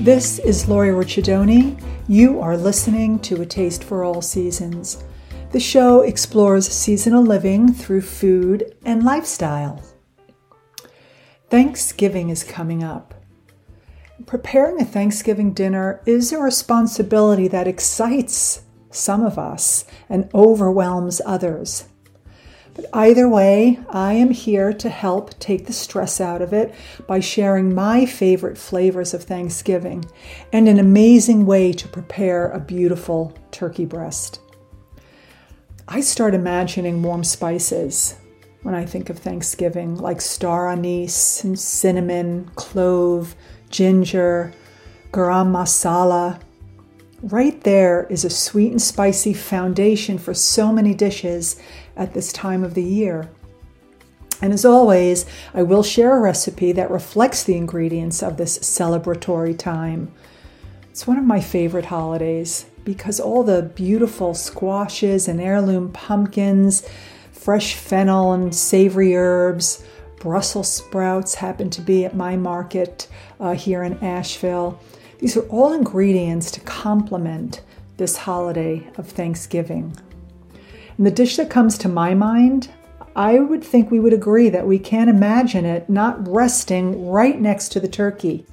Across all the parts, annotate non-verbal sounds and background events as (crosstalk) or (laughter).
This is Laurie Ricciardoni. You are listening to A Taste for All Seasons. The show explores seasonal living through food and lifestyle. Thanksgiving is coming up. Preparing a Thanksgiving dinner is a responsibility that excites some of us and overwhelms others. Either way, I am here to help take the stress out of it by sharing my favorite flavors of Thanksgiving and an amazing way to prepare a beautiful turkey breast. I start imagining warm spices when I think of Thanksgiving, like star anise and cinnamon, clove, ginger, garam masala. Right there is a sweet and spicy foundation for so many dishes at this time of the year. And as always, I will share a recipe that reflects the ingredients of this celebratory time. It's one of my favorite holidays because all the beautiful squashes and heirloom pumpkins, fresh fennel and savory herbs, Brussels sprouts happen to be at my market uh, here in Asheville. These are all ingredients to complement this holiday of Thanksgiving. And the dish that comes to my mind, I would think we would agree that we can't imagine it not resting right next to the turkey.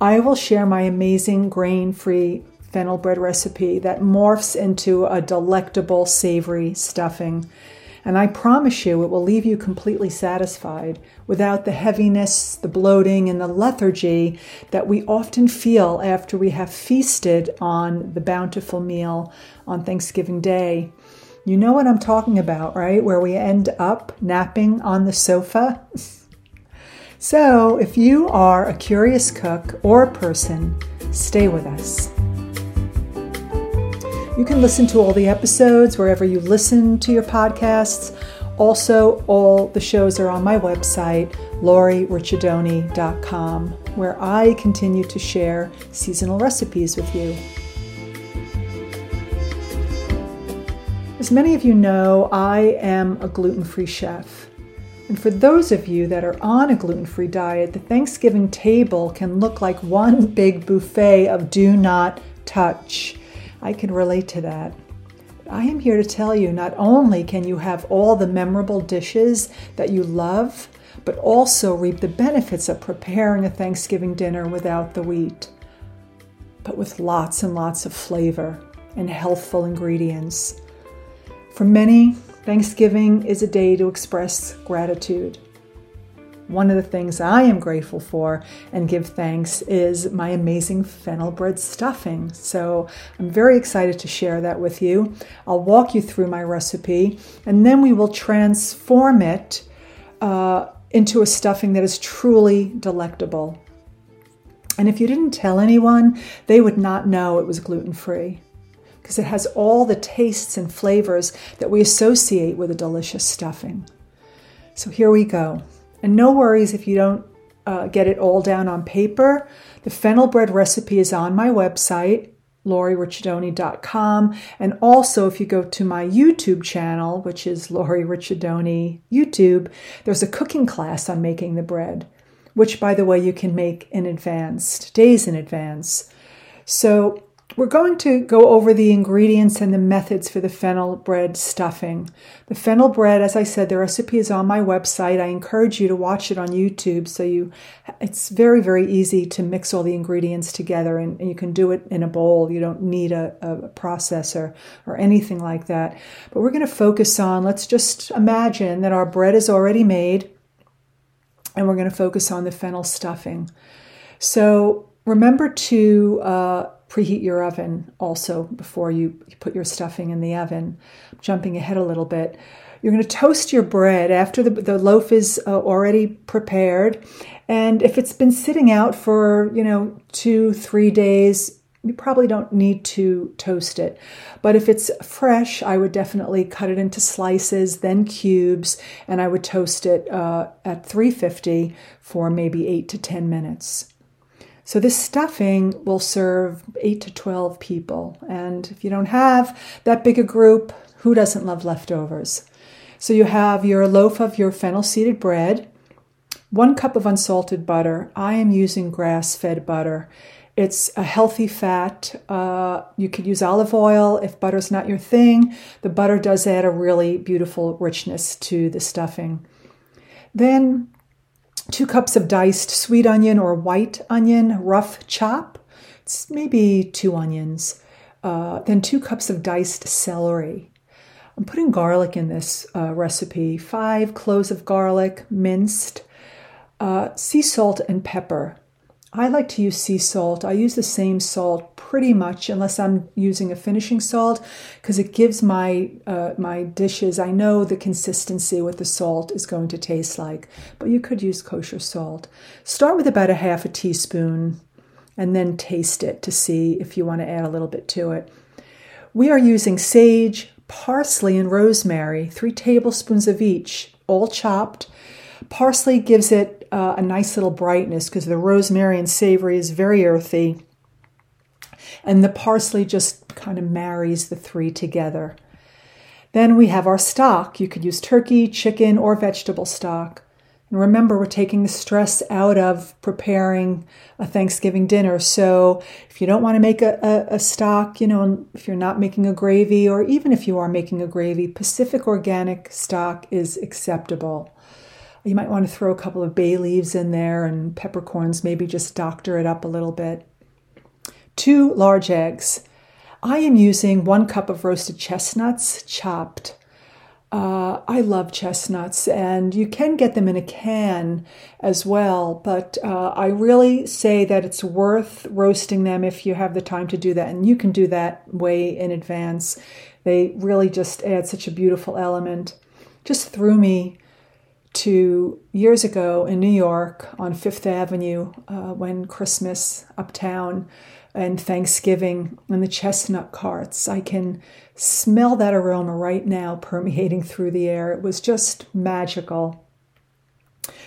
I will share my amazing grain free fennel bread recipe that morphs into a delectable savory stuffing. And I promise you it will leave you completely satisfied without the heaviness, the bloating, and the lethargy that we often feel after we have feasted on the bountiful meal on Thanksgiving Day. You know what I'm talking about, right? Where we end up napping on the sofa. (laughs) so, if you are a curious cook or a person, stay with us. You can listen to all the episodes wherever you listen to your podcasts. Also, all the shows are on my website, lauriericciardoni.com, where I continue to share seasonal recipes with you. As many of you know, I am a gluten free chef. And for those of you that are on a gluten free diet, the Thanksgiving table can look like one big buffet of do not touch. I can relate to that. I am here to tell you not only can you have all the memorable dishes that you love, but also reap the benefits of preparing a Thanksgiving dinner without the wheat, but with lots and lots of flavor and healthful ingredients. For many, Thanksgiving is a day to express gratitude. One of the things I am grateful for and give thanks is my amazing fennel bread stuffing. So I'm very excited to share that with you. I'll walk you through my recipe and then we will transform it uh, into a stuffing that is truly delectable. And if you didn't tell anyone, they would not know it was gluten free because it has all the tastes and flavors that we associate with a delicious stuffing. So here we go. And no worries if you don't uh, get it all down on paper. The fennel bread recipe is on my website, lauriericciardoni.com. And also, if you go to my YouTube channel, which is Laurie YouTube, there's a cooking class on making the bread, which, by the way, you can make in advance, days in advance. So we're going to go over the ingredients and the methods for the fennel bread stuffing. The fennel bread, as I said, the recipe is on my website. I encourage you to watch it on YouTube so you it's very, very easy to mix all the ingredients together and, and you can do it in a bowl. You don't need a, a processor or anything like that. But we're going to focus on, let's just imagine that our bread is already made and we're going to focus on the fennel stuffing. So remember to uh, preheat your oven also before you put your stuffing in the oven. Jumping ahead a little bit, you're going to toast your bread after the, the loaf is uh, already prepared. And if it's been sitting out for, you know, two, three days, you probably don't need to toast it. But if it's fresh, I would definitely cut it into slices, then cubes, and I would toast it uh, at 350 for maybe 8 to 10 minutes. So this stuffing will serve 8 to 12 people. And if you don't have that big a group, who doesn't love leftovers? So you have your loaf of your fennel seeded bread, one cup of unsalted butter. I am using grass fed butter. It's a healthy fat. Uh, you could use olive oil if butter's not your thing. The butter does add a really beautiful richness to the stuffing. Then, two cups of diced sweet onion or white onion, rough chop. It's maybe two onions. Uh, then, two cups of diced celery. I'm putting garlic in this uh, recipe five cloves of garlic, minced, uh, sea salt, and pepper. I like to use sea salt. I use the same salt pretty much, unless I'm using a finishing salt, because it gives my uh, my dishes. I know the consistency what the salt is going to taste like, but you could use kosher salt. Start with about a half a teaspoon, and then taste it to see if you want to add a little bit to it. We are using sage, parsley, and rosemary, three tablespoons of each, all chopped. Parsley gives it uh, a nice little brightness because the rosemary and savory is very earthy. And the parsley just kind of marries the three together. Then we have our stock. You could use turkey, chicken, or vegetable stock. And remember, we're taking the stress out of preparing a Thanksgiving dinner. So if you don't want to make a, a, a, stock, you know, if you're not making a gravy, or even if you are making a gravy, Pacific organic stock is acceptable. You might want to throw a couple of bay leaves in there and peppercorns, maybe just doctor it up a little bit. Two large eggs. I am using one cup of roasted chestnuts chopped. Uh, I love chestnuts, and you can get them in a can as well. But uh, I really say that it's worth roasting them if you have the time to do that, and you can do that way in advance. They really just add such a beautiful element. Just threw me to years ago in New York on Fifth Avenue uh, when Christmas uptown and Thanksgiving and the chestnut carts. I can smell that aroma right now (laughs) permeating through the air. It was just magical.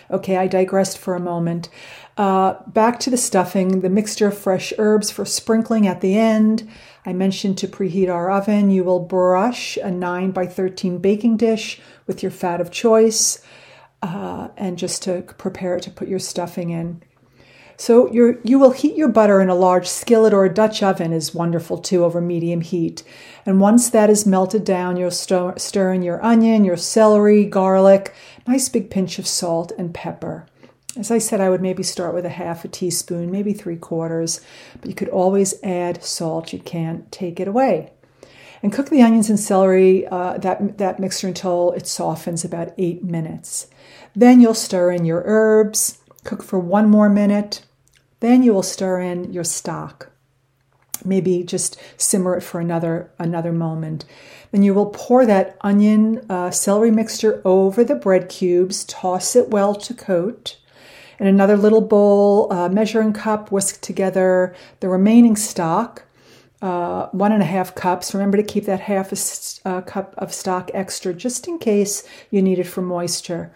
Okay, I digressed for a moment. Uh, back to the stuffing, the mixture of fresh herbs for sprinkling at the end. I mentioned to preheat our oven. You will brush a 9 by 13 baking dish with your fat of choice uh, and just to prepare it to put your stuffing in. So you you will heat your butter in a large skillet or a Dutch oven is wonderful too over medium heat. And once that is melted down, you'll stir, stir in your onion, your celery, garlic, nice big pinch of salt and pepper. As I said, I would maybe start with a half a teaspoon, maybe three quarters, but you could always add salt. You can't take it away. And cook the onions and celery, uh, that, that mixture until it softens about eight minutes. Then you'll stir in your herbs, cook for one more minute. Then you will stir in your stock. Maybe just simmer it for another another moment. Then you will pour that onion uh, celery mixture over the bread cubes. Toss it well to coat. In another little bowl, uh, measuring cup, whisk together the remaining stock uh, one and a half cups. Remember to keep that half a uh, cup of stock extra just in case you need it for moisture.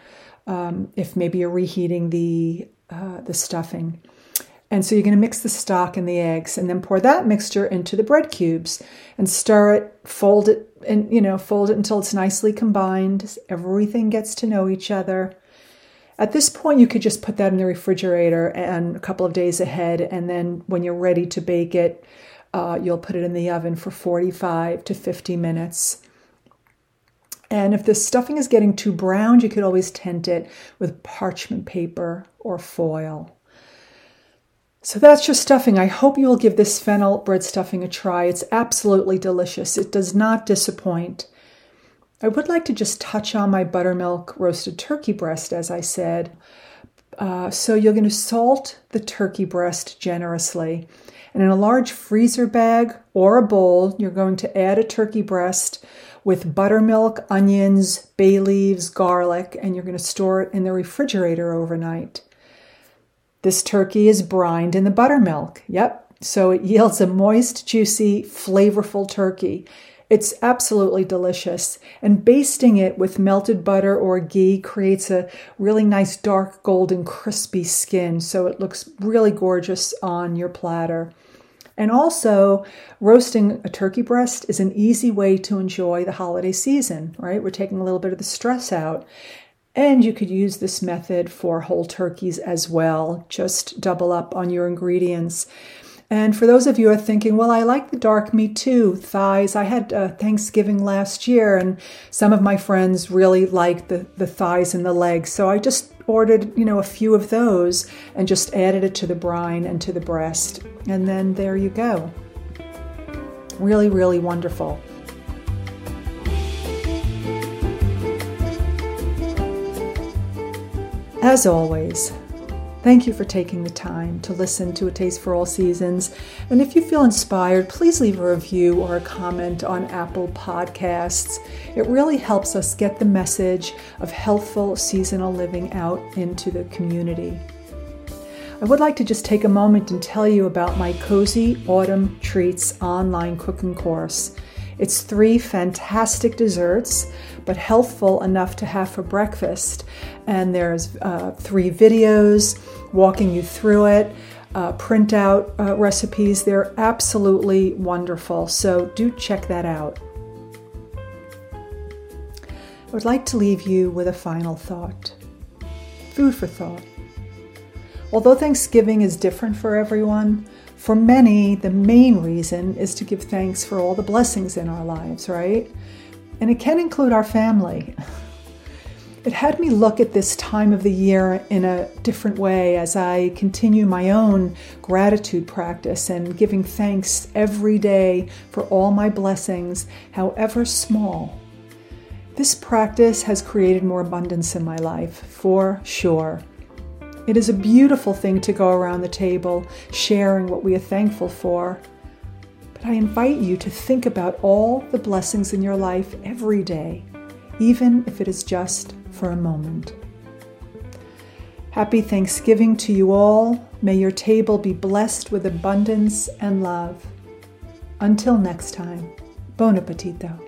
Um, if maybe you're reheating the uh, the stuffing. And so you're going to mix the stock and the eggs, and then pour that mixture into the bread cubes and stir it. Fold it, and you know, fold it until it's nicely combined. Everything gets to know each other. At this point, you could just put that in the refrigerator and a couple of days ahead, and then when you're ready to bake it, uh, you'll put it in the oven for 45 to 50 minutes. And if the stuffing is getting too brown, you could always tent it with parchment paper or foil. So that's your stuffing. I hope you will give this fennel bread stuffing a try. It's absolutely delicious. It does not disappoint. I would like to just touch on my buttermilk roasted turkey breast, as I said. Uh, so you're going to salt the turkey breast generously. And in a large freezer bag or a bowl, you're going to add a turkey breast with buttermilk, onions, bay leaves, garlic, and you're going to store it in the refrigerator overnight. This turkey is brined in the buttermilk. Yep. So it yields a moist, juicy, flavorful turkey. It's absolutely delicious. And basting it with melted butter or ghee creates a really nice dark golden crispy skin. So it looks really gorgeous on your platter. And also, roasting a turkey breast is an easy way to enjoy the holiday season, right? We're taking a little bit of the stress out. And you could use this method for whole turkeys as well. Just double up on your ingredients. And for those of you who are thinking, well, I like the dark meat too, thighs. I had uh, Thanksgiving last year, and some of my friends really liked the, the thighs and the legs. So I just ordered, you know, a few of those and just added it to the brine and to the breast. And then there you go. Really, really wonderful. As always, Thank you for taking the time to listen to A Taste for All Seasons. And if you feel inspired, please leave a review or a comment on Apple Podcasts. It really helps us get the message of healthful seasonal living out into the community. I would like to just take a moment and tell you about my Cozy Autumn Treats online cooking course. It's three fantastic desserts, but healthful enough to have for breakfast. And there's uh, three videos walking you through it, uh, print out uh, recipes. They're absolutely wonderful. So do check that out. I would like to leave you with a final thought food for thought. Although Thanksgiving is different for everyone, for many, the main reason is to give thanks for all the blessings in our lives, right? And it can include our family. It had me look at this time of the year in a different way as I continue my own gratitude practice and giving thanks every day for all my blessings, however small. This practice has created more abundance in my life, for sure. It is a beautiful thing to go around the table sharing what we are thankful for. But I invite you to think about all the blessings in your life every day, even if it is just for a moment. Happy Thanksgiving to you all. May your table be blessed with abundance and love. Until next time, bon appetito.